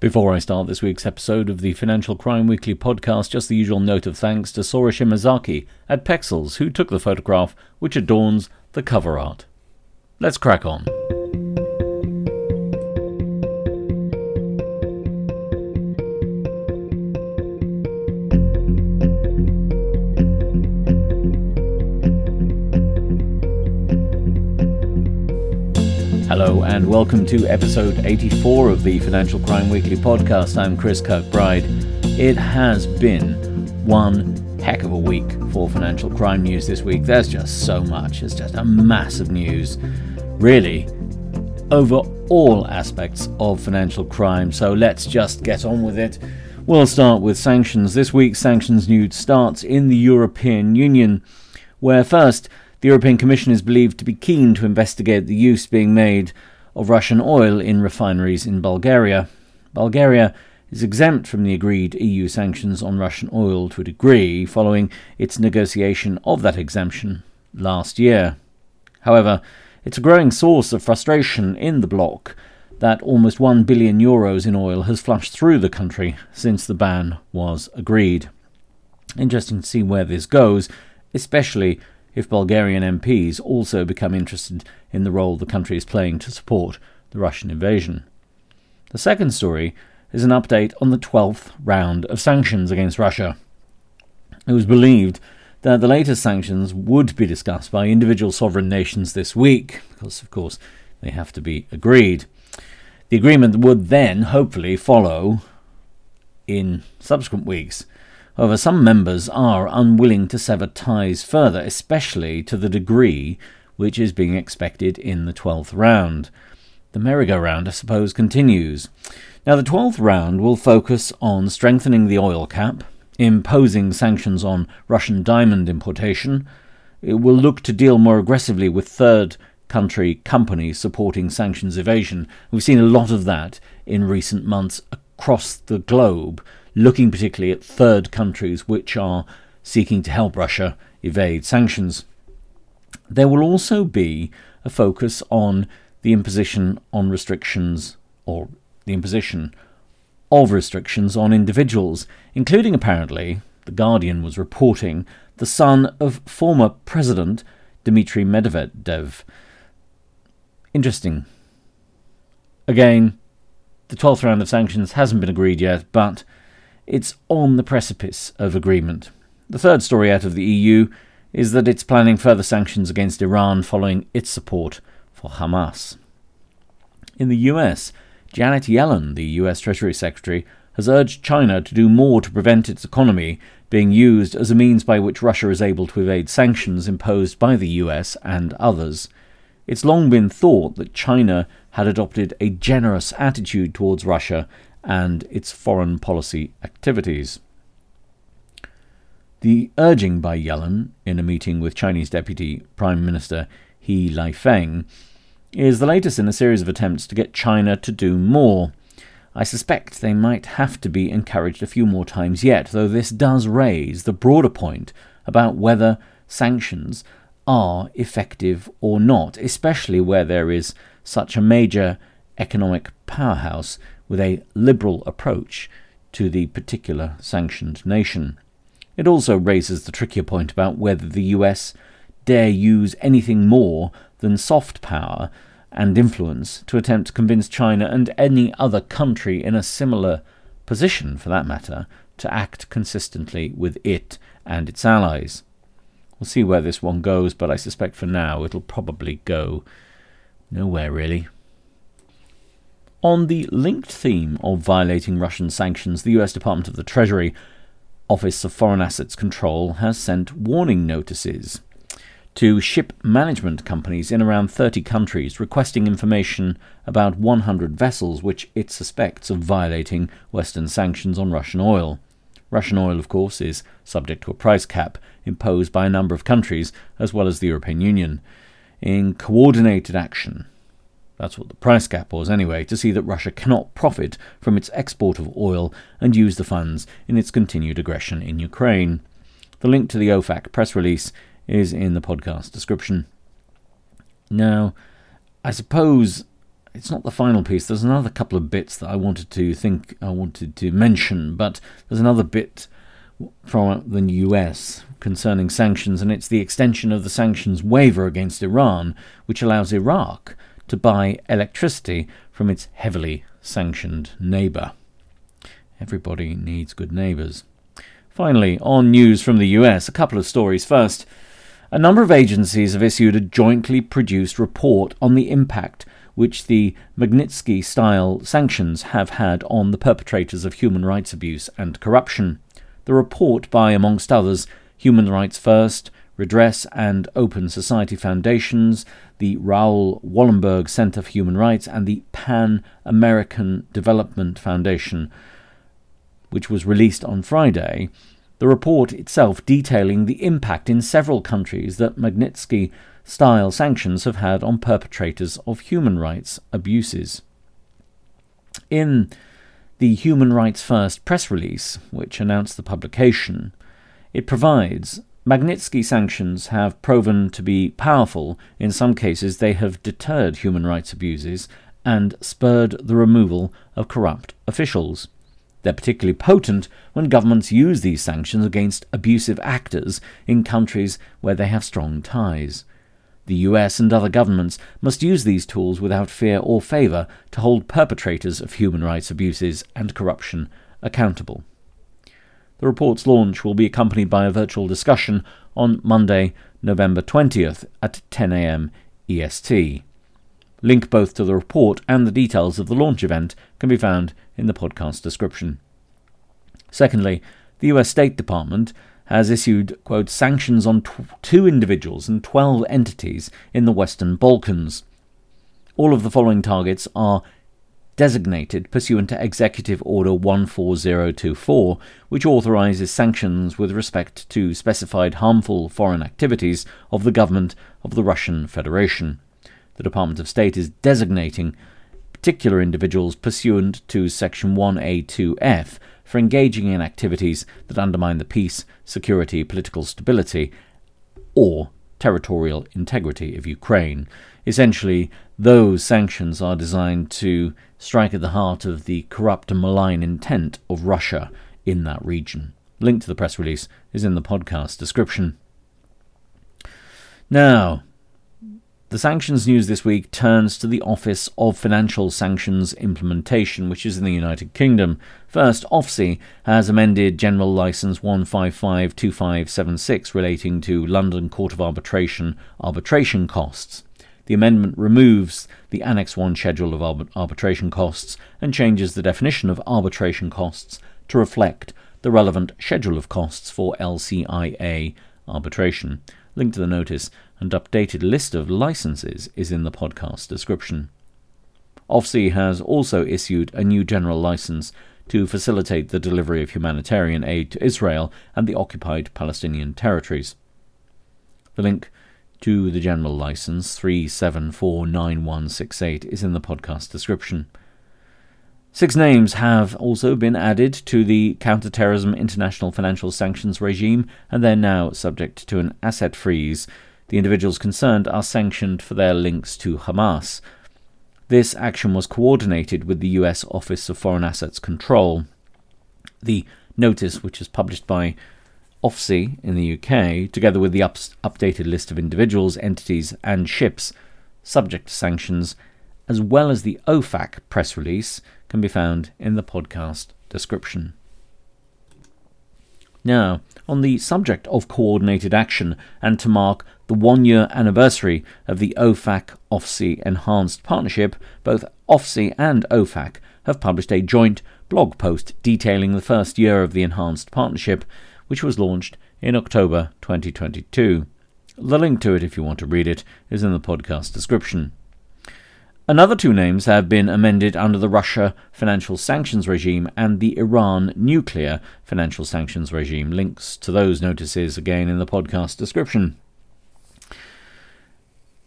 Before I start this week's episode of the Financial Crime Weekly podcast, just the usual note of thanks to Sora Shimazaki at Pexels, who took the photograph which adorns the cover art. Let's crack on. And welcome to episode 84 of the Financial Crime Weekly podcast. I'm Chris Kirkbride. It has been one heck of a week for financial crime news this week. There's just so much. It's just a massive news, really, over all aspects of financial crime. So let's just get on with it. We'll start with sanctions. This week's sanctions news starts in the European Union, where first, the European Commission is believed to be keen to investigate the use being made of Russian oil in refineries in Bulgaria. Bulgaria is exempt from the agreed EU sanctions on Russian oil to a degree following its negotiation of that exemption last year. However, it's a growing source of frustration in the bloc that almost 1 billion euros in oil has flushed through the country since the ban was agreed. Interesting to see where this goes, especially if Bulgarian MPs also become interested in the role the country is playing to support the Russian invasion. The second story is an update on the 12th round of sanctions against Russia. It was believed that the latest sanctions would be discussed by individual sovereign nations this week, because, of course, they have to be agreed. The agreement would then, hopefully, follow in subsequent weeks. However, some members are unwilling to sever ties further, especially to the degree which is being expected in the 12th round. The merry-go-round, I suppose, continues. Now, the 12th round will focus on strengthening the oil cap, imposing sanctions on Russian diamond importation. It will look to deal more aggressively with third country companies supporting sanctions evasion. We've seen a lot of that in recent months across the globe looking particularly at third countries which are seeking to help Russia evade sanctions. There will also be a focus on the imposition on restrictions or the imposition of restrictions on individuals, including apparently, The Guardian was reporting, the son of former President Dmitry Medvedev. Interesting. Again, the 12th round of sanctions hasn't been agreed yet, but it's on the precipice of agreement. The third story out of the EU is that it's planning further sanctions against Iran following its support for Hamas. In the US, Janet Yellen, the US Treasury Secretary, has urged China to do more to prevent its economy being used as a means by which Russia is able to evade sanctions imposed by the US and others. It's long been thought that China had adopted a generous attitude towards Russia and its foreign policy activities. The urging by Yellen in a meeting with Chinese Deputy Prime Minister He Lifeng is the latest in a series of attempts to get China to do more. I suspect they might have to be encouraged a few more times yet, though this does raise the broader point about whether sanctions are effective or not, especially where there is such a major economic powerhouse with a liberal approach to the particular sanctioned nation. It also raises the trickier point about whether the US dare use anything more than soft power and influence to attempt to convince China and any other country in a similar position, for that matter, to act consistently with it and its allies. We'll see where this one goes, but I suspect for now it'll probably go nowhere really. On the linked theme of violating Russian sanctions, the US Department of the Treasury Office of Foreign Assets Control has sent warning notices to ship management companies in around 30 countries requesting information about 100 vessels which it suspects of violating Western sanctions on Russian oil. Russian oil, of course, is subject to a price cap imposed by a number of countries as well as the European Union. In coordinated action, that's what the price cap was anyway, to see that Russia cannot profit from its export of oil and use the funds in its continued aggression in Ukraine. The link to the OFAC press release is in the podcast description. Now, I suppose it's not the final piece. There's another couple of bits that I wanted to think I wanted to mention, but there's another bit from the US concerning sanctions, and it's the extension of the sanctions waiver against Iran, which allows Iraq to buy electricity from its heavily sanctioned neighbour. Everybody needs good neighbours. Finally, on news from the US, a couple of stories. First, a number of agencies have issued a jointly produced report on the impact which the Magnitsky style sanctions have had on the perpetrators of human rights abuse and corruption. The report, by amongst others Human Rights First, Redress and Open Society Foundations, the Raoul Wallenberg Center for Human Rights, and the Pan American Development Foundation, which was released on Friday, the report itself detailing the impact in several countries that Magnitsky style sanctions have had on perpetrators of human rights abuses. In the Human Rights First press release, which announced the publication, it provides Magnitsky sanctions have proven to be powerful. In some cases, they have deterred human rights abuses and spurred the removal of corrupt officials. They're particularly potent when governments use these sanctions against abusive actors in countries where they have strong ties. The US and other governments must use these tools without fear or favour to hold perpetrators of human rights abuses and corruption accountable. The report's launch will be accompanied by a virtual discussion on Monday, November 20th at 10am EST. Link both to the report and the details of the launch event can be found in the podcast description. Secondly, the US State Department has issued, quote, sanctions on two individuals and 12 entities in the Western Balkans. All of the following targets are designated pursuant to Executive Order 14024, which authorizes sanctions with respect to specified harmful foreign activities of the government of the Russian Federation. The Department of State is designating particular individuals pursuant to Section 1A2F for engaging in activities that undermine the peace, security, political stability, or territorial integrity of Ukraine. Essentially, those sanctions are designed to strike at the heart of the corrupt and malign intent of Russia in that region. Link to the press release is in the podcast description. Now, the sanctions news this week turns to the Office of Financial Sanctions Implementation, which is in the United Kingdom. First, OFSI has amended General License 1552576 relating to London Court of Arbitration arbitration costs. The amendment removes the Annex 1 schedule of arbitration costs and changes the definition of arbitration costs to reflect the relevant schedule of costs for LCIA arbitration. Link to the notice and updated list of licenses is in the podcast description. OFSI has also issued a new general license to facilitate the delivery of humanitarian aid to Israel and the occupied Palestinian territories. The link to the general license 3749168 is in the podcast description. Six names have also been added to the counterterrorism international financial sanctions regime and they're now subject to an asset freeze. The individuals concerned are sanctioned for their links to Hamas. This action was coordinated with the US Office of Foreign Assets Control. The notice, which is published by OFSI in the UK, together with the updated list of individuals, entities, and ships subject to sanctions, as well as the OFAC press release, can be found in the podcast description. Now, on the subject of coordinated action, and to mark the one year anniversary of the OFAC OFSI Enhanced Partnership, both OFSI and OFAC have published a joint blog post detailing the first year of the Enhanced Partnership which was launched in October 2022. The link to it, if you want to read it, is in the podcast description. Another two names have been amended under the Russia financial sanctions regime and the Iran nuclear financial sanctions regime. Links to those notices again in the podcast description.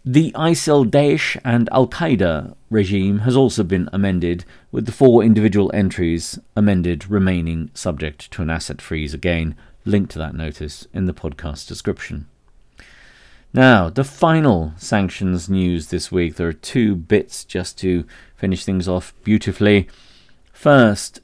The ISIL Daesh and Al Qaeda regime has also been amended, with the four individual entries amended remaining subject to an asset freeze again link to that notice in the podcast description. Now, the final sanctions news this week. There are two bits just to finish things off beautifully. First,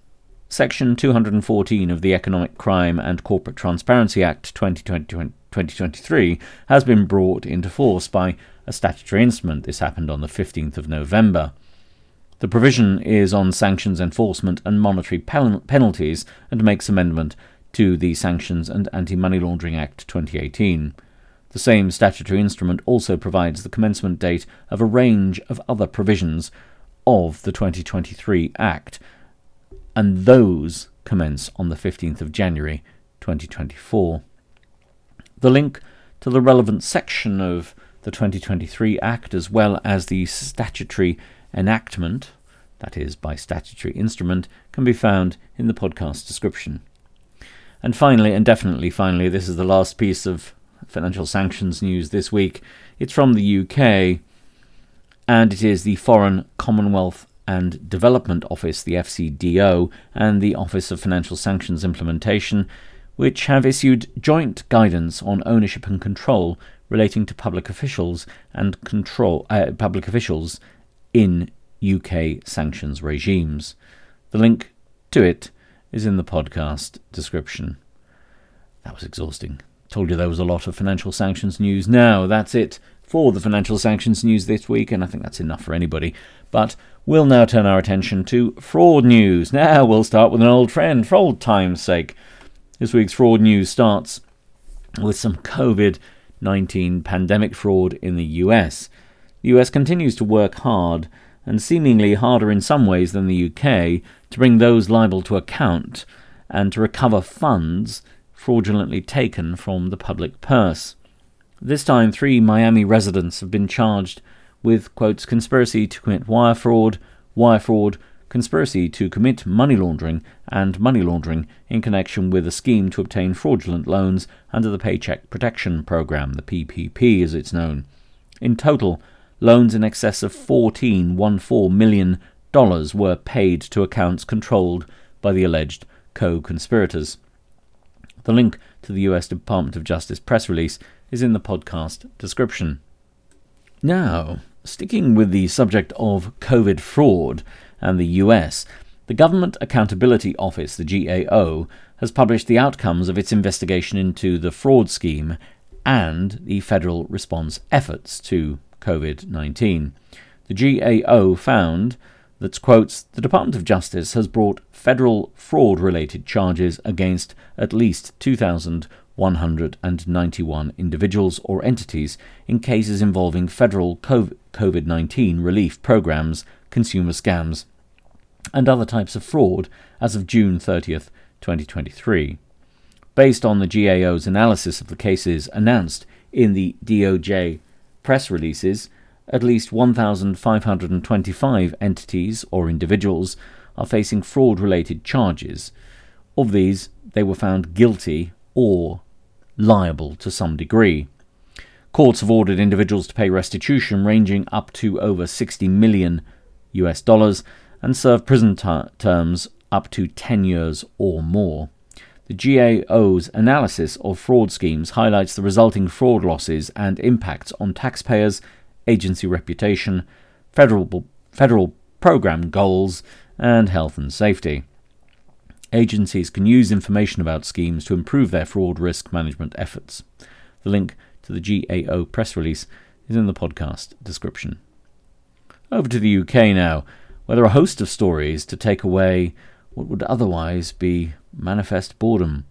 Section 214 of the Economic Crime and Corporate Transparency Act 2023 has been brought into force by a statutory instrument. This happened on the 15th of November. The provision is on sanctions enforcement and monetary pen- penalties and makes amendment to the Sanctions and Anti Money Laundering Act 2018. The same statutory instrument also provides the commencement date of a range of other provisions of the 2023 Act, and those commence on the 15th of January 2024. The link to the relevant section of the 2023 Act, as well as the statutory enactment, that is, by statutory instrument, can be found in the podcast description. And finally, and definitely finally, this is the last piece of financial sanctions news this week. It's from the UK, and it is the Foreign Commonwealth and Development Office, the FCDO, and the Office of Financial Sanctions Implementation, which have issued joint guidance on ownership and control relating to public officials and control uh, public officials in UK sanctions regimes. The link to it is in the podcast description. That was exhausting. Told you there was a lot of financial sanctions news. Now, that's it for the financial sanctions news this week, and I think that's enough for anybody. But we'll now turn our attention to fraud news. Now, we'll start with an old friend for old time's sake. This week's fraud news starts with some COVID 19 pandemic fraud in the US. The US continues to work hard and seemingly harder in some ways than the UK, to bring those liable to account and to recover funds fraudulently taken from the public purse. This time, three Miami residents have been charged with, conspiracy to commit wire fraud, wire fraud, conspiracy to commit money laundering, and money laundering in connection with a scheme to obtain fraudulent loans under the Paycheck Protection Program, the PPP as it's known. In total, loans in excess of $14.14 million were paid to accounts controlled by the alleged co conspirators. The link to the US Department of Justice press release is in the podcast description. Now, sticking with the subject of COVID fraud and the US, the Government Accountability Office, the GAO, has published the outcomes of its investigation into the fraud scheme and the federal response efforts to COVID 19. The GAO found that, quotes, the Department of Justice has brought federal fraud related charges against at least 2,191 individuals or entities in cases involving federal COVID 19 relief programs, consumer scams, and other types of fraud as of June 30th, 2023. Based on the GAO's analysis of the cases announced in the DOJ press releases, at least 1,525 entities or individuals are facing fraud related charges. Of these, they were found guilty or liable to some degree. Courts have ordered individuals to pay restitution ranging up to over 60 million US dollars and serve prison ter- terms up to 10 years or more. The GAO's analysis of fraud schemes highlights the resulting fraud losses and impacts on taxpayers, agency reputation, federal, federal program goals, and health and safety. Agencies can use information about schemes to improve their fraud risk management efforts. The link to the GAO press release is in the podcast description. Over to the UK now, where there are a host of stories to take away what would otherwise be manifest boredom.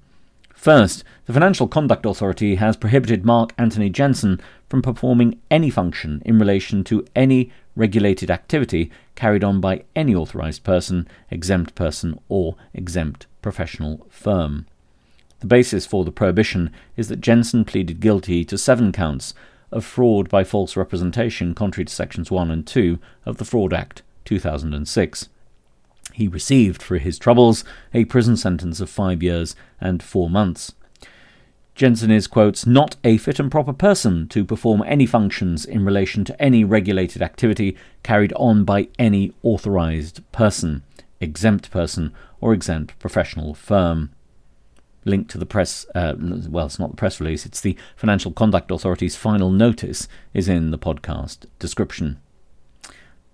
First, the Financial Conduct Authority has prohibited Mark Anthony Jensen from performing any function in relation to any regulated activity carried on by any authorized person, exempt person, or exempt professional firm. The basis for the prohibition is that Jensen pleaded guilty to seven counts of fraud by false representation contrary to sections 1 and 2 of the Fraud Act 2006. He received for his troubles a prison sentence of five years and four months. Jensen is, quotes, not a fit and proper person to perform any functions in relation to any regulated activity carried on by any authorized person, exempt person, or exempt professional firm. link to the press, uh, well, it's not the press release, it's the Financial Conduct Authority's final notice, is in the podcast description.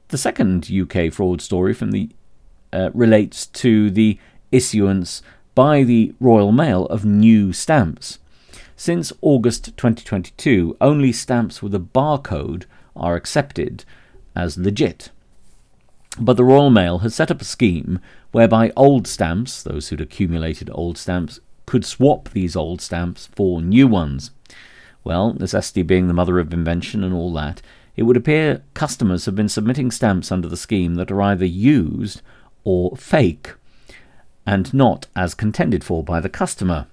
The second UK fraud story from the uh, relates to the issuance by the Royal Mail of new stamps. Since August 2022, only stamps with a barcode are accepted as legit. But the Royal Mail has set up a scheme whereby old stamps, those who'd accumulated old stamps, could swap these old stamps for new ones. Well, necessity being the mother of invention and all that, it would appear customers have been submitting stamps under the scheme that are either used or fake, and not as contended for by the customer.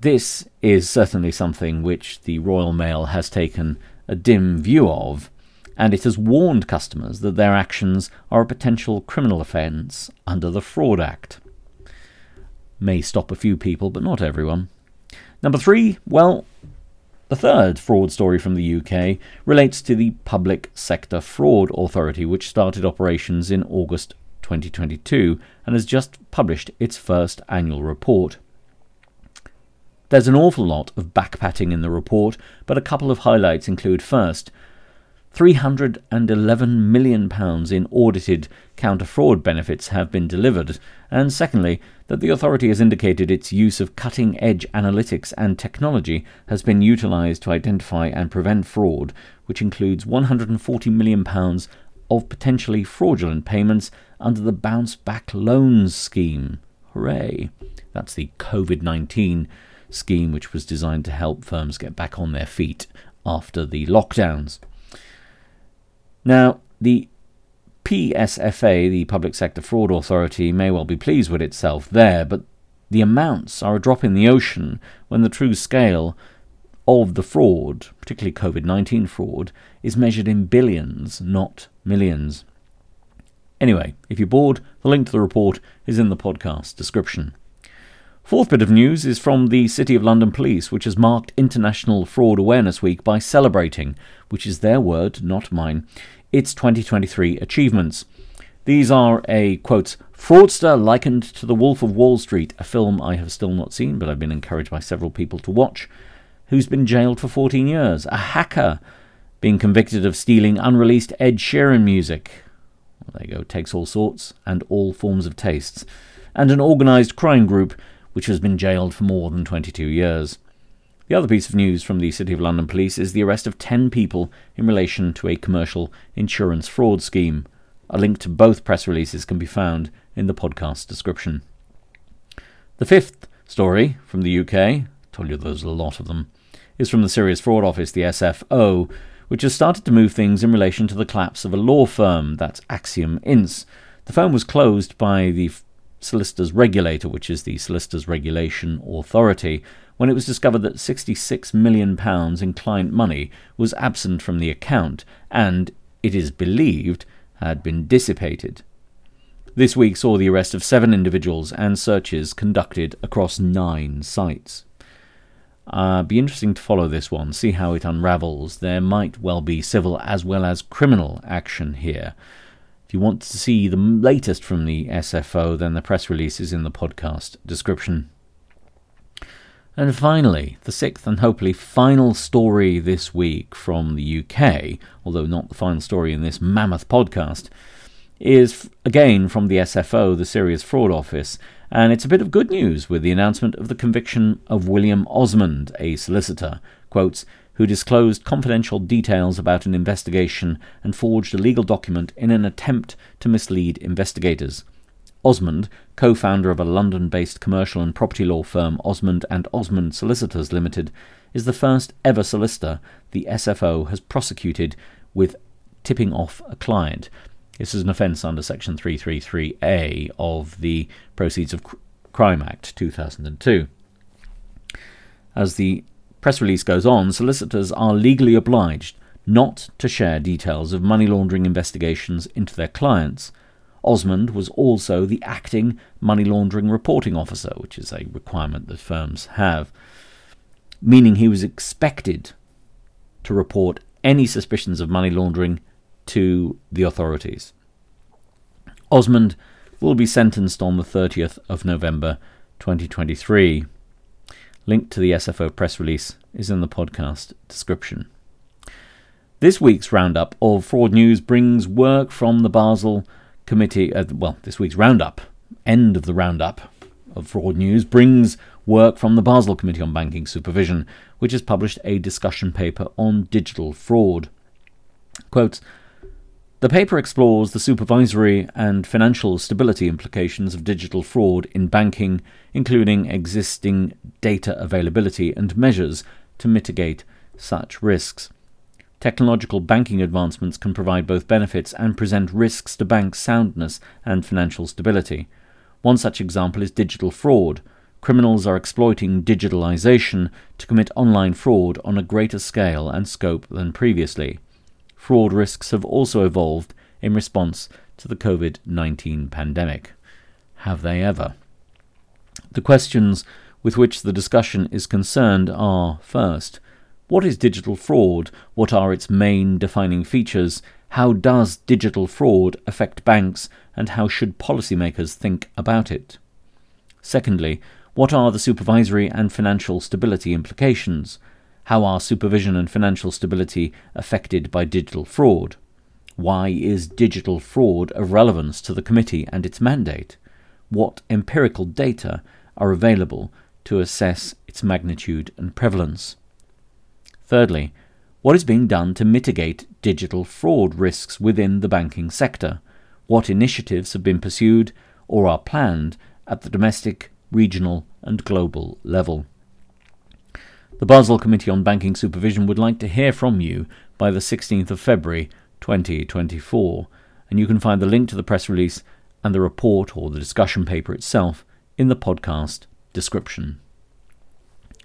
This is certainly something which the Royal Mail has taken a dim view of, and it has warned customers that their actions are a potential criminal offence under the Fraud Act. May stop a few people, but not everyone. Number three, well, the third fraud story from the UK relates to the Public Sector Fraud Authority, which started operations in August 2022 and has just published its first annual report. There's an awful lot of backpatting in the report, but a couple of highlights include first, £311 million in audited counter fraud benefits have been delivered, and secondly, that the authority has indicated its use of cutting edge analytics and technology has been utilised to identify and prevent fraud, which includes £140 million of potentially fraudulent payments under the Bounce Back Loans scheme. Hooray! That's the COVID 19 scheme which was designed to help firms get back on their feet after the lockdowns. Now, the PSFA, the Public Sector Fraud Authority, may well be pleased with itself there, but the amounts are a drop in the ocean when the true scale of the fraud, particularly COVID 19 fraud, is measured in billions, not millions. Anyway, if you're bored, the link to the report is in the podcast description. Fourth bit of news is from the City of London Police, which has marked International Fraud Awareness Week by celebrating, which is their word, not mine, its 2023 achievements. These are a, quote, fraudster likened to the Wolf of Wall Street, a film I have still not seen, but I've been encouraged by several people to watch, who's been jailed for 14 years, a hacker being convicted of stealing unreleased Ed Sheeran music. Well, there you go, takes all sorts and all forms of tastes. And an organised crime group which has been jailed for more than 22 years. The other piece of news from the City of London Police is the arrest of 10 people in relation to a commercial insurance fraud scheme. A link to both press releases can be found in the podcast description. The fifth story from the UK, told you there's a lot of them, is from the Serious Fraud Office, the SFO, which has started to move things in relation to the collapse of a law firm, that's Axiom Ince. The firm was closed by the Solicitors Regulator, which is the Solicitors Regulation Authority, when it was discovered that £66 million in client money was absent from the account and, it is believed, had been dissipated. This week saw the arrest of seven individuals and searches conducted across nine sites. Uh, be interesting to follow this one, see how it unravels. There might well be civil as well as criminal action here. If you want to see the latest from the SFO, then the press release is in the podcast description. And finally, the sixth and hopefully final story this week from the UK, although not the final story in this mammoth podcast, is again from the SFO, the Serious Fraud Office, and it's a bit of good news with the announcement of the conviction of William Osmond, a solicitor. Quotes, who disclosed confidential details about an investigation and forged a legal document in an attempt to mislead investigators. Osmond, co-founder of a London-based commercial and property law firm Osmond and Osmond Solicitors Limited, is the first ever solicitor the SFO has prosecuted with tipping off a client. This is an offence under Section 333A of the Proceeds of Crime Act 2002. As the press release goes on, solicitors are legally obliged not to share details of money laundering investigations into their clients. Osmond was also the acting money laundering reporting officer, which is a requirement that firms have, meaning he was expected to report any suspicions of money laundering to the authorities. Osmond will be sentenced on the 30th of November 2023. Link to the SFO press release is in the podcast description. This week's roundup of fraud news brings work from the Basel Committee. Uh, well, this week's roundup, end of the roundup of fraud news, brings work from the Basel Committee on Banking Supervision, which has published a discussion paper on digital fraud. Quotes The paper explores the supervisory and financial stability implications of digital fraud in banking, including existing data availability and measures to mitigate such risks. Technological banking advancements can provide both benefits and present risks to bank soundness and financial stability. One such example is digital fraud. Criminals are exploiting digitalization to commit online fraud on a greater scale and scope than previously. Fraud risks have also evolved in response to the COVID 19 pandemic. Have they ever? The questions with which the discussion is concerned are first, what is digital fraud? What are its main defining features? How does digital fraud affect banks, and how should policymakers think about it? Secondly, what are the supervisory and financial stability implications? How are supervision and financial stability affected by digital fraud? Why is digital fraud of relevance to the committee and its mandate? What empirical data are available to assess its magnitude and prevalence? Thirdly, what is being done to mitigate digital fraud risks within the banking sector? What initiatives have been pursued or are planned at the domestic, regional, and global level? The Basel Committee on Banking Supervision would like to hear from you by the 16th of February 2024, and you can find the link to the press release and the report or the discussion paper itself in the podcast description.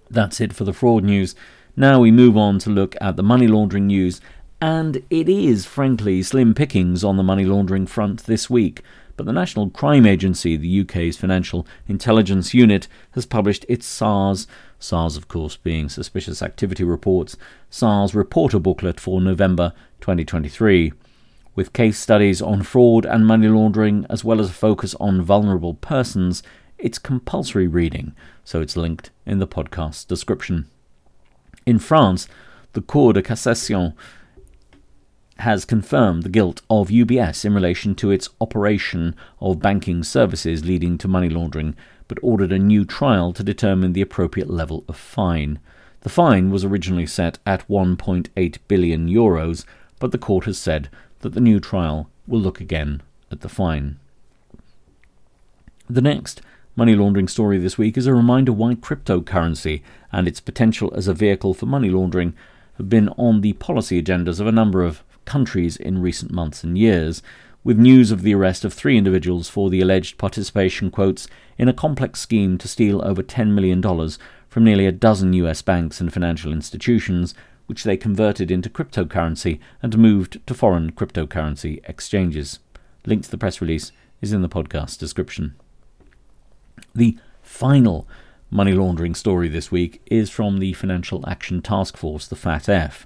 That's it for the fraud news. Now we move on to look at the money laundering news, and it is, frankly, slim pickings on the money laundering front this week. But the National Crime Agency, the UK's financial intelligence unit, has published its SARS, SARS of course being Suspicious Activity Reports, SARS Reporter Booklet for November 2023. With case studies on fraud and money laundering, as well as a focus on vulnerable persons, it's compulsory reading, so it's linked in the podcast description. In France, the Cour de Cassation has confirmed the guilt of UBS in relation to its operation of banking services leading to money laundering, but ordered a new trial to determine the appropriate level of fine. The fine was originally set at 1.8 billion euros, but the court has said that the new trial will look again at the fine. The next money laundering story this week is a reminder why cryptocurrency and its potential as a vehicle for money laundering have been on the policy agendas of a number of countries in recent months and years, with news of the arrest of three individuals for the alleged participation, quotes, in a complex scheme to steal over $10 million from nearly a dozen US banks and financial institutions, which they converted into cryptocurrency and moved to foreign cryptocurrency exchanges. Link to the press release is in the podcast description. The final money laundering story this week is from the Financial Action Task Force, the FATF,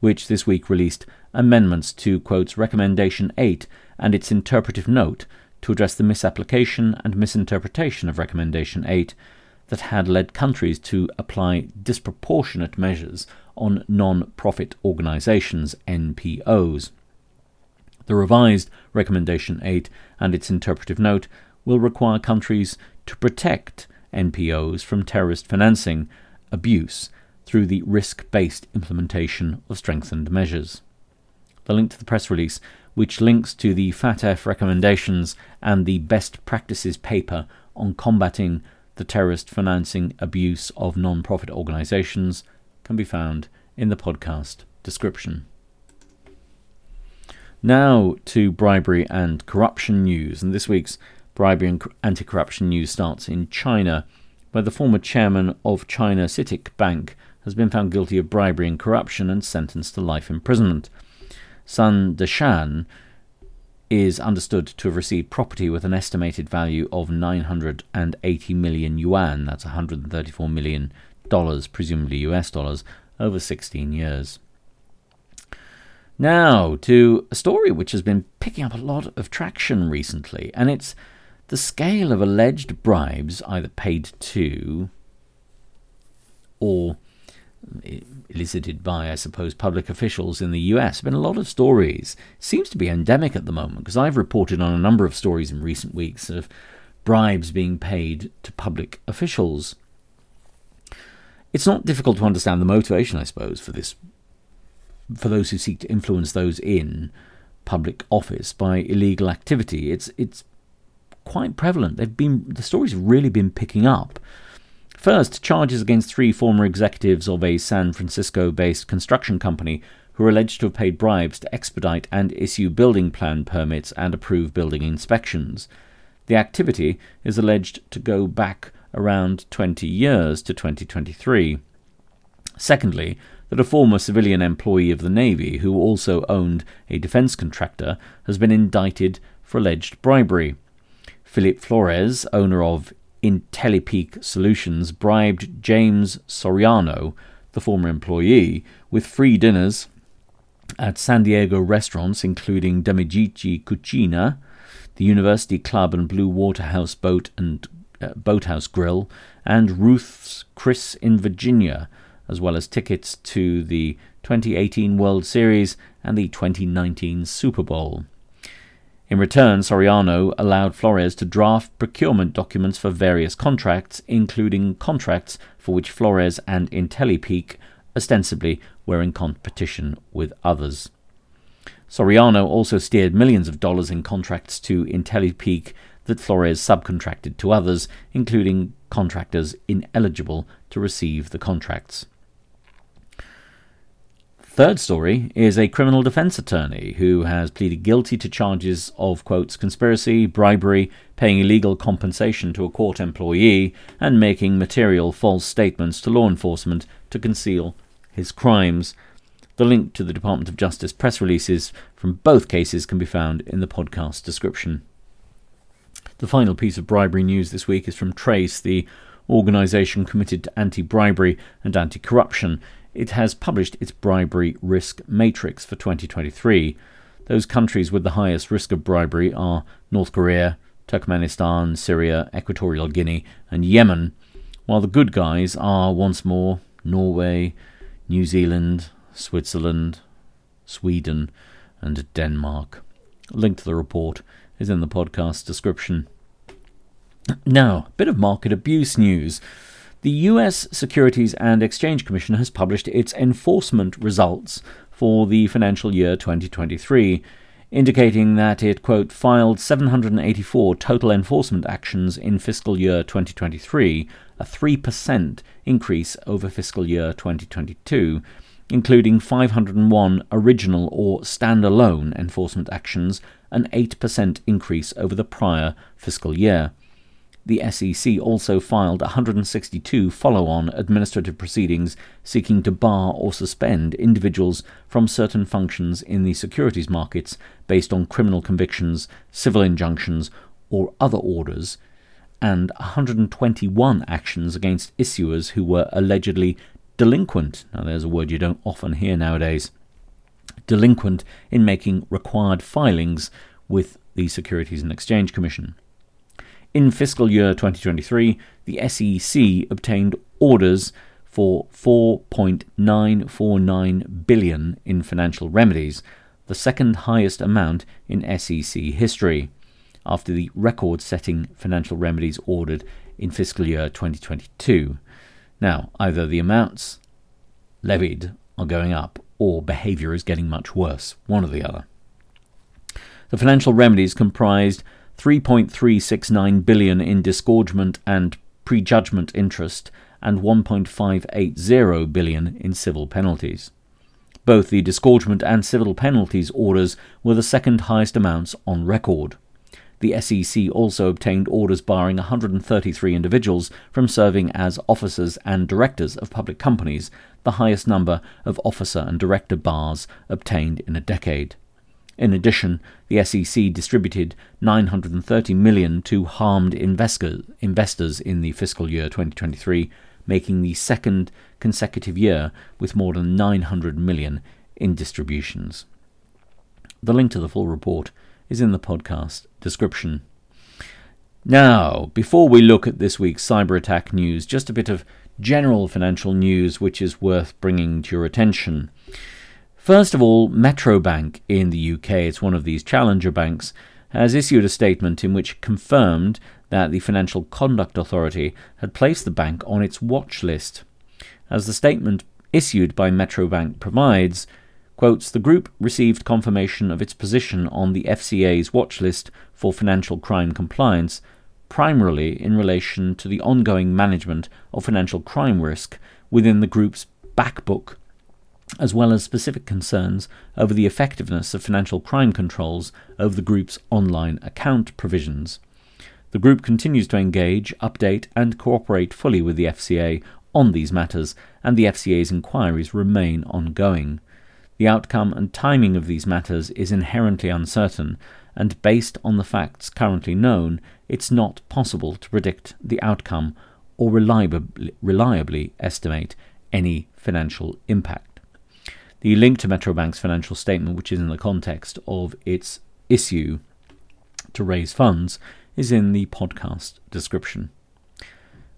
which this week released amendments to, Recommendation 8 and its interpretive note to address the misapplication and misinterpretation of Recommendation 8 that had led countries to apply disproportionate measures on non profit organizations, NPOs. The revised Recommendation 8 and its interpretive note will require countries to protect NPOs from terrorist financing abuse through the risk based implementation of strengthened measures. The link to the press release, which links to the FATF recommendations and the best practices paper on combating the terrorist financing abuse of non profit organizations, can be found in the podcast description. Now to bribery and corruption news, and this week's bribery and anti corruption news starts in China, where the former chairman of China CITIC Bank has been found guilty of bribery and corruption and sentenced to life imprisonment. Sun Deshun is understood to have received property with an estimated value of 980 million yuan, that's 134 million dollars, presumably US dollars, over 16 years. Now, to a story which has been picking up a lot of traction recently, and it's the scale of alleged bribes, either paid to or elicited by, I suppose, public officials in the US. Been a lot of stories. Seems to be endemic at the moment because I've reported on a number of stories in recent weeks of bribes being paid to public officials. It's not difficult to understand the motivation, I suppose, for this, for those who seek to influence those in public office by illegal activity. It's it's quite prevalent. They've been the stories have really been picking up. First, charges against three former executives of a San Francisco based construction company who are alleged to have paid bribes to expedite and issue building plan permits and approve building inspections. The activity is alleged to go back around 20 years to 2023. Secondly, that a former civilian employee of the Navy who also owned a defense contractor has been indicted for alleged bribery. Philip Flores, owner of IntelliPeak Solutions bribed James Soriano, the former employee, with free dinners at San Diego restaurants including De Cucina, the University Club and Blue Waterhouse Boat and uh, Boathouse Grill, and Ruth's Chris in Virginia, as well as tickets to the 2018 World Series and the 2019 Super Bowl. In return, Soriano allowed Flores to draft procurement documents for various contracts, including contracts for which Flores and IntelliPeak ostensibly were in competition with others. Soriano also steered millions of dollars in contracts to IntelliPeak that Flores subcontracted to others, including contractors ineligible to receive the contracts. Third story is a criminal defense attorney who has pleaded guilty to charges of, quotes, conspiracy, bribery, paying illegal compensation to a court employee, and making material false statements to law enforcement to conceal his crimes. The link to the Department of Justice press releases from both cases can be found in the podcast description. The final piece of bribery news this week is from Trace, the organisation committed to anti bribery and anti corruption it has published its bribery risk matrix for 2023. Those countries with the highest risk of bribery are North Korea, Turkmenistan, Syria, Equatorial Guinea, and Yemen, while the good guys are once more Norway, New Zealand, Switzerland, Sweden, and Denmark. A link to the report is in the podcast description. Now, a bit of market abuse news. The US Securities and Exchange Commission has published its enforcement results for the financial year 2023, indicating that it, quote, filed 784 total enforcement actions in fiscal year 2023, a 3% increase over fiscal year 2022, including 501 original or standalone enforcement actions, an 8% increase over the prior fiscal year. The SEC also filed 162 follow on administrative proceedings seeking to bar or suspend individuals from certain functions in the securities markets based on criminal convictions, civil injunctions, or other orders, and 121 actions against issuers who were allegedly delinquent. Now, there's a word you don't often hear nowadays. Delinquent in making required filings with the Securities and Exchange Commission. In fiscal year 2023, the SEC obtained orders for 4.949 billion in financial remedies, the second highest amount in SEC history, after the record-setting financial remedies ordered in fiscal year 2022. Now, either the amounts levied are going up or behavior is getting much worse, one or the other. The financial remedies comprised 3.369 billion in disgorgement and prejudgment interest and 1.580 billion in civil penalties. Both the disgorgement and civil penalties orders were the second highest amounts on record. The SEC also obtained orders barring 133 individuals from serving as officers and directors of public companies, the highest number of officer and director bars obtained in a decade. In addition, the SEC distributed 930 million to harmed investors in the fiscal year 2023, making the second consecutive year with more than 900 million in distributions. The link to the full report is in the podcast description. Now, before we look at this week's cyber attack news, just a bit of general financial news which is worth bringing to your attention. First of all, Metro Bank in the UK, it's one of these challenger banks, has issued a statement in which it confirmed that the Financial Conduct Authority had placed the bank on its watch list. As the statement issued by Metro Bank provides, quotes, the group received confirmation of its position on the FCA's watch list for financial crime compliance, primarily in relation to the ongoing management of financial crime risk within the group's backbook as well as specific concerns over the effectiveness of financial crime controls over the group's online account provisions. The group continues to engage, update, and cooperate fully with the FCA on these matters, and the FCA's inquiries remain ongoing. The outcome and timing of these matters is inherently uncertain, and based on the facts currently known, it's not possible to predict the outcome or reliably, reliably estimate any financial impact. The link to Metro Bank's financial statement, which is in the context of its issue to raise funds, is in the podcast description.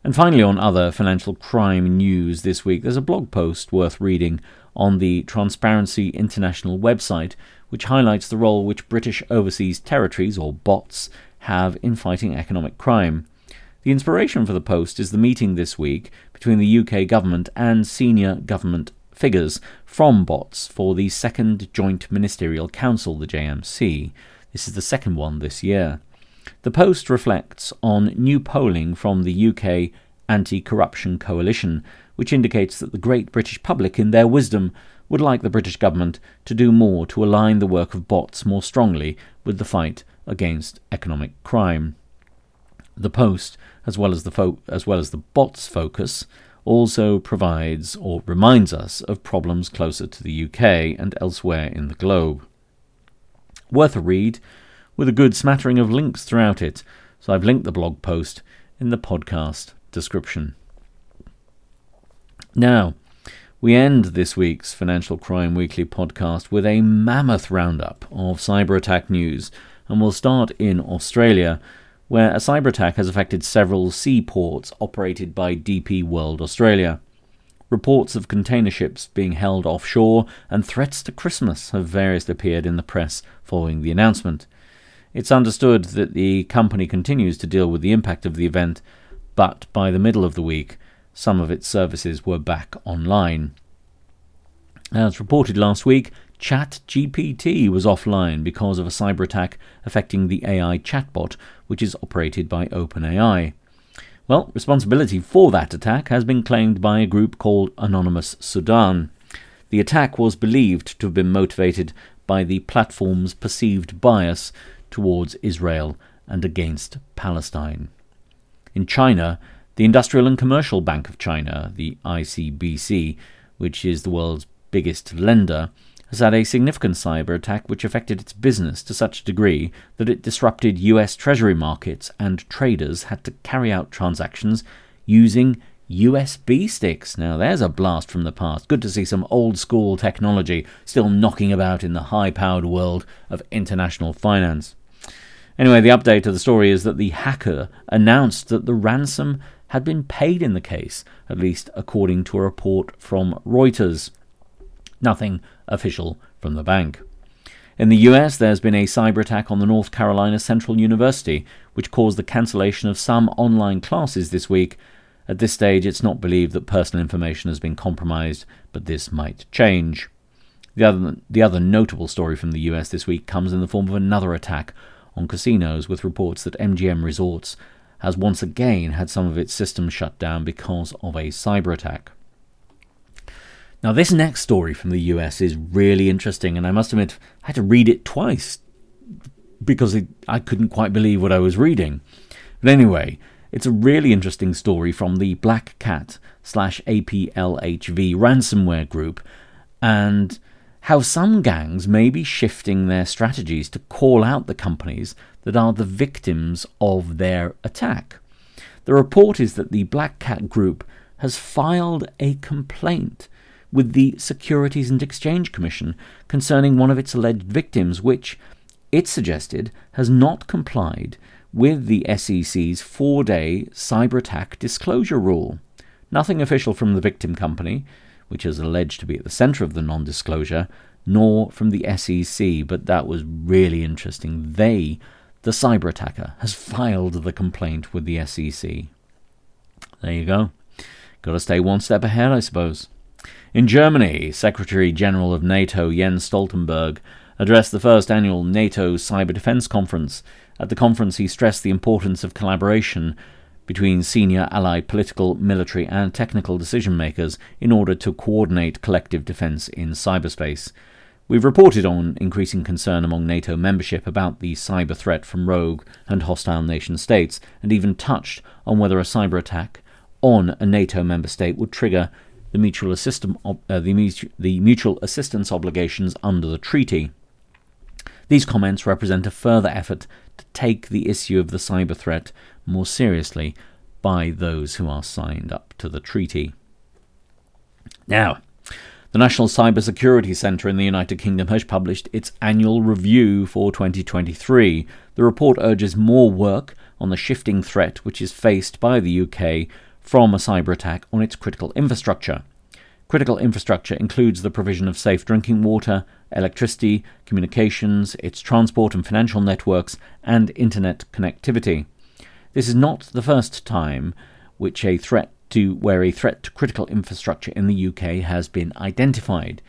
And finally, on other financial crime news this week, there's a blog post worth reading on the Transparency International website, which highlights the role which British Overseas Territories, or BOTS, have in fighting economic crime. The inspiration for the post is the meeting this week between the UK government and senior government figures from BOTS for the second Joint Ministerial Council, the JMC. This is the second one this year. The post reflects on new polling from the UK Anti Corruption Coalition, which indicates that the great British public, in their wisdom, would like the British government to do more to align the work of BOTS more strongly with the fight against economic crime. The post, as well as the fo- as well as the BOTS focus, also provides or reminds us of problems closer to the UK and elsewhere in the globe. Worth a read, with a good smattering of links throughout it, so I've linked the blog post in the podcast description. Now, we end this week's Financial Crime Weekly podcast with a mammoth roundup of cyber attack news, and we'll start in Australia where a cyber attack has affected several seaports operated by DP World Australia. Reports of container ships being held offshore and threats to Christmas have variously appeared in the press following the announcement. It's understood that the company continues to deal with the impact of the event, but by the middle of the week, some of its services were back online. As reported last week, ChatGPT was offline because of a cyber attack affecting the AI chatbot, which is operated by OpenAI. Well, responsibility for that attack has been claimed by a group called Anonymous Sudan. The attack was believed to have been motivated by the platform's perceived bias towards Israel and against Palestine. In China, the Industrial and Commercial Bank of China, the ICBC, which is the world's biggest lender, has had a significant cyber attack which affected its business to such a degree that it disrupted US Treasury markets and traders had to carry out transactions using USB sticks. Now, there's a blast from the past. Good to see some old school technology still knocking about in the high powered world of international finance. Anyway, the update to the story is that the hacker announced that the ransom had been paid in the case, at least according to a report from Reuters. Nothing official from the bank. In the US, there's been a cyber attack on the North Carolina Central University, which caused the cancellation of some online classes this week. At this stage, it's not believed that personal information has been compromised, but this might change. The other, the other notable story from the US this week comes in the form of another attack on casinos, with reports that MGM Resorts has once again had some of its systems shut down because of a cyber attack. Now, this next story from the US is really interesting, and I must admit, I had to read it twice because it, I couldn't quite believe what I was reading. But anyway, it's a really interesting story from the Black Cat slash APLHV ransomware group, and how some gangs may be shifting their strategies to call out the companies that are the victims of their attack. The report is that the Black Cat group has filed a complaint with the Securities and Exchange Commission concerning one of its alleged victims, which, it suggested, has not complied with the SEC's four day cyber attack disclosure rule. Nothing official from the victim company, which is alleged to be at the centre of the non disclosure, nor from the SEC, but that was really interesting. They, the cyber attacker, has filed the complaint with the SEC. There you go. Got to stay one step ahead, I suppose. In Germany, Secretary General of NATO Jens Stoltenberg addressed the first annual NATO Cyber Defense Conference. At the conference, he stressed the importance of collaboration between senior allied political, military, and technical decision makers in order to coordinate collective defense in cyberspace. We've reported on increasing concern among NATO membership about the cyber threat from rogue and hostile nation states, and even touched on whether a cyber attack on a NATO member state would trigger the mutual, uh, the, the mutual assistance obligations under the treaty. These comments represent a further effort to take the issue of the cyber threat more seriously by those who are signed up to the treaty. Now, the National Cybersecurity Centre in the United Kingdom has published its annual review for 2023. The report urges more work on the shifting threat which is faced by the UK from a cyber attack on its critical infrastructure. Critical infrastructure includes the provision of safe drinking water, electricity, communications, its transport and financial networks, and internet connectivity. This is not the first time which a threat to where a threat to critical infrastructure in the UK has been identified.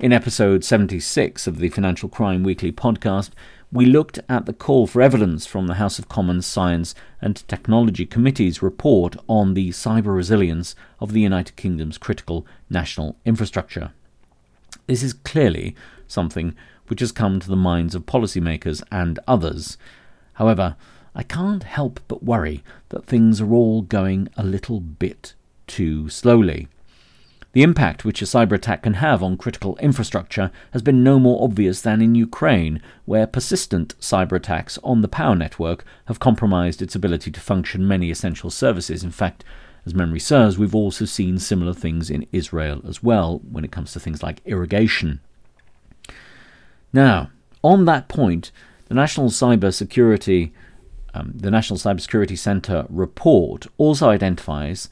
In episode 76 of the Financial Crime Weekly podcast, we looked at the call for evidence from the House of Commons Science and Technology Committee's report on the cyber resilience of the United Kingdom's critical national infrastructure. This is clearly something which has come to the minds of policymakers and others. However, I can't help but worry that things are all going a little bit too slowly. The impact which a cyber attack can have on critical infrastructure has been no more obvious than in Ukraine, where persistent cyber attacks on the power network have compromised its ability to function many essential services. In fact, as memory serves, we've also seen similar things in Israel as well when it comes to things like irrigation. Now, on that point, the National Cyber Security um, the National Cybersecurity Centre report also identifies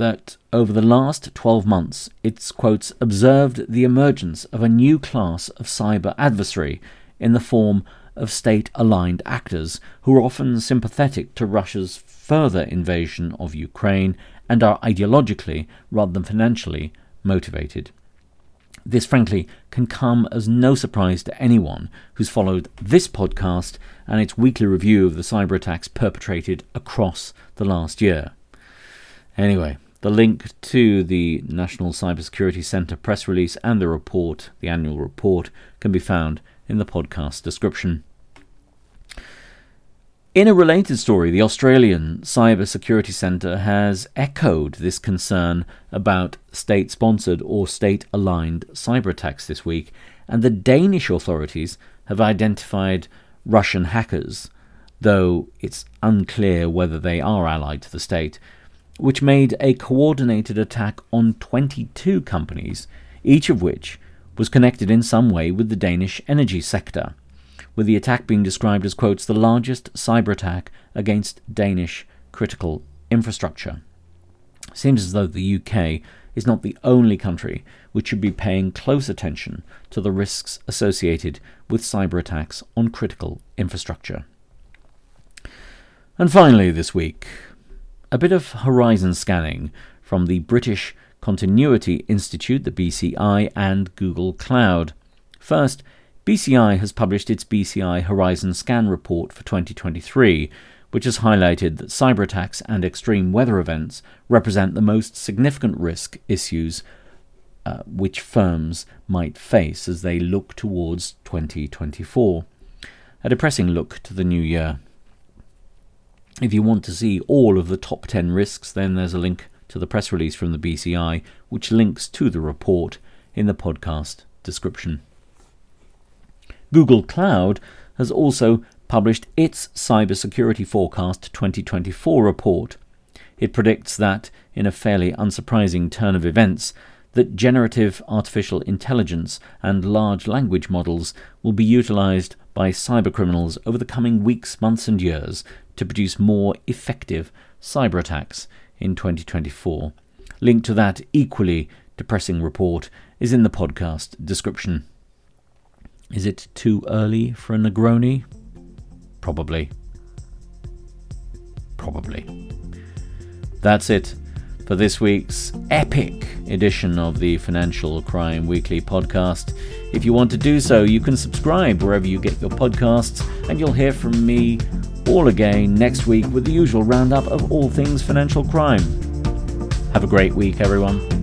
that over the last 12 months, it's, quotes, observed the emergence of a new class of cyber adversary in the form of state aligned actors who are often sympathetic to Russia's further invasion of Ukraine and are ideologically rather than financially motivated. This, frankly, can come as no surprise to anyone who's followed this podcast and its weekly review of the cyber attacks perpetrated across the last year. Anyway, the link to the National Cybersecurity Centre press release and the report, the annual report, can be found in the podcast description. In a related story, the Australian Cybersecurity Centre has echoed this concern about state sponsored or state aligned cyber attacks this week, and the Danish authorities have identified Russian hackers, though it's unclear whether they are allied to the state which made a coordinated attack on 22 companies, each of which was connected in some way with the Danish energy sector, with the attack being described as, quotes, the largest cyber attack against Danish critical infrastructure. Seems as though the UK is not the only country which should be paying close attention to the risks associated with cyber attacks on critical infrastructure. And finally, this week, a bit of horizon scanning from the British Continuity Institute, the BCI, and Google Cloud. First, BCI has published its BCI Horizon Scan report for 2023, which has highlighted that cyber attacks and extreme weather events represent the most significant risk issues uh, which firms might face as they look towards 2024. A depressing look to the new year. If you want to see all of the top 10 risks, then there's a link to the press release from the BCI, which links to the report in the podcast description. Google Cloud has also published its Cybersecurity Forecast 2024 report. It predicts that, in a fairly unsurprising turn of events, that generative artificial intelligence and large language models will be utilized by cybercriminals over the coming weeks, months, and years to produce more effective cyber attacks in 2024. Link to that equally depressing report is in the podcast description. Is it too early for a Negroni? Probably. Probably. That's it for this week's epic edition of the Financial Crime Weekly podcast. If you want to do so, you can subscribe wherever you get your podcasts, and you'll hear from me all again next week with the usual roundup of all things financial crime. Have a great week, everyone.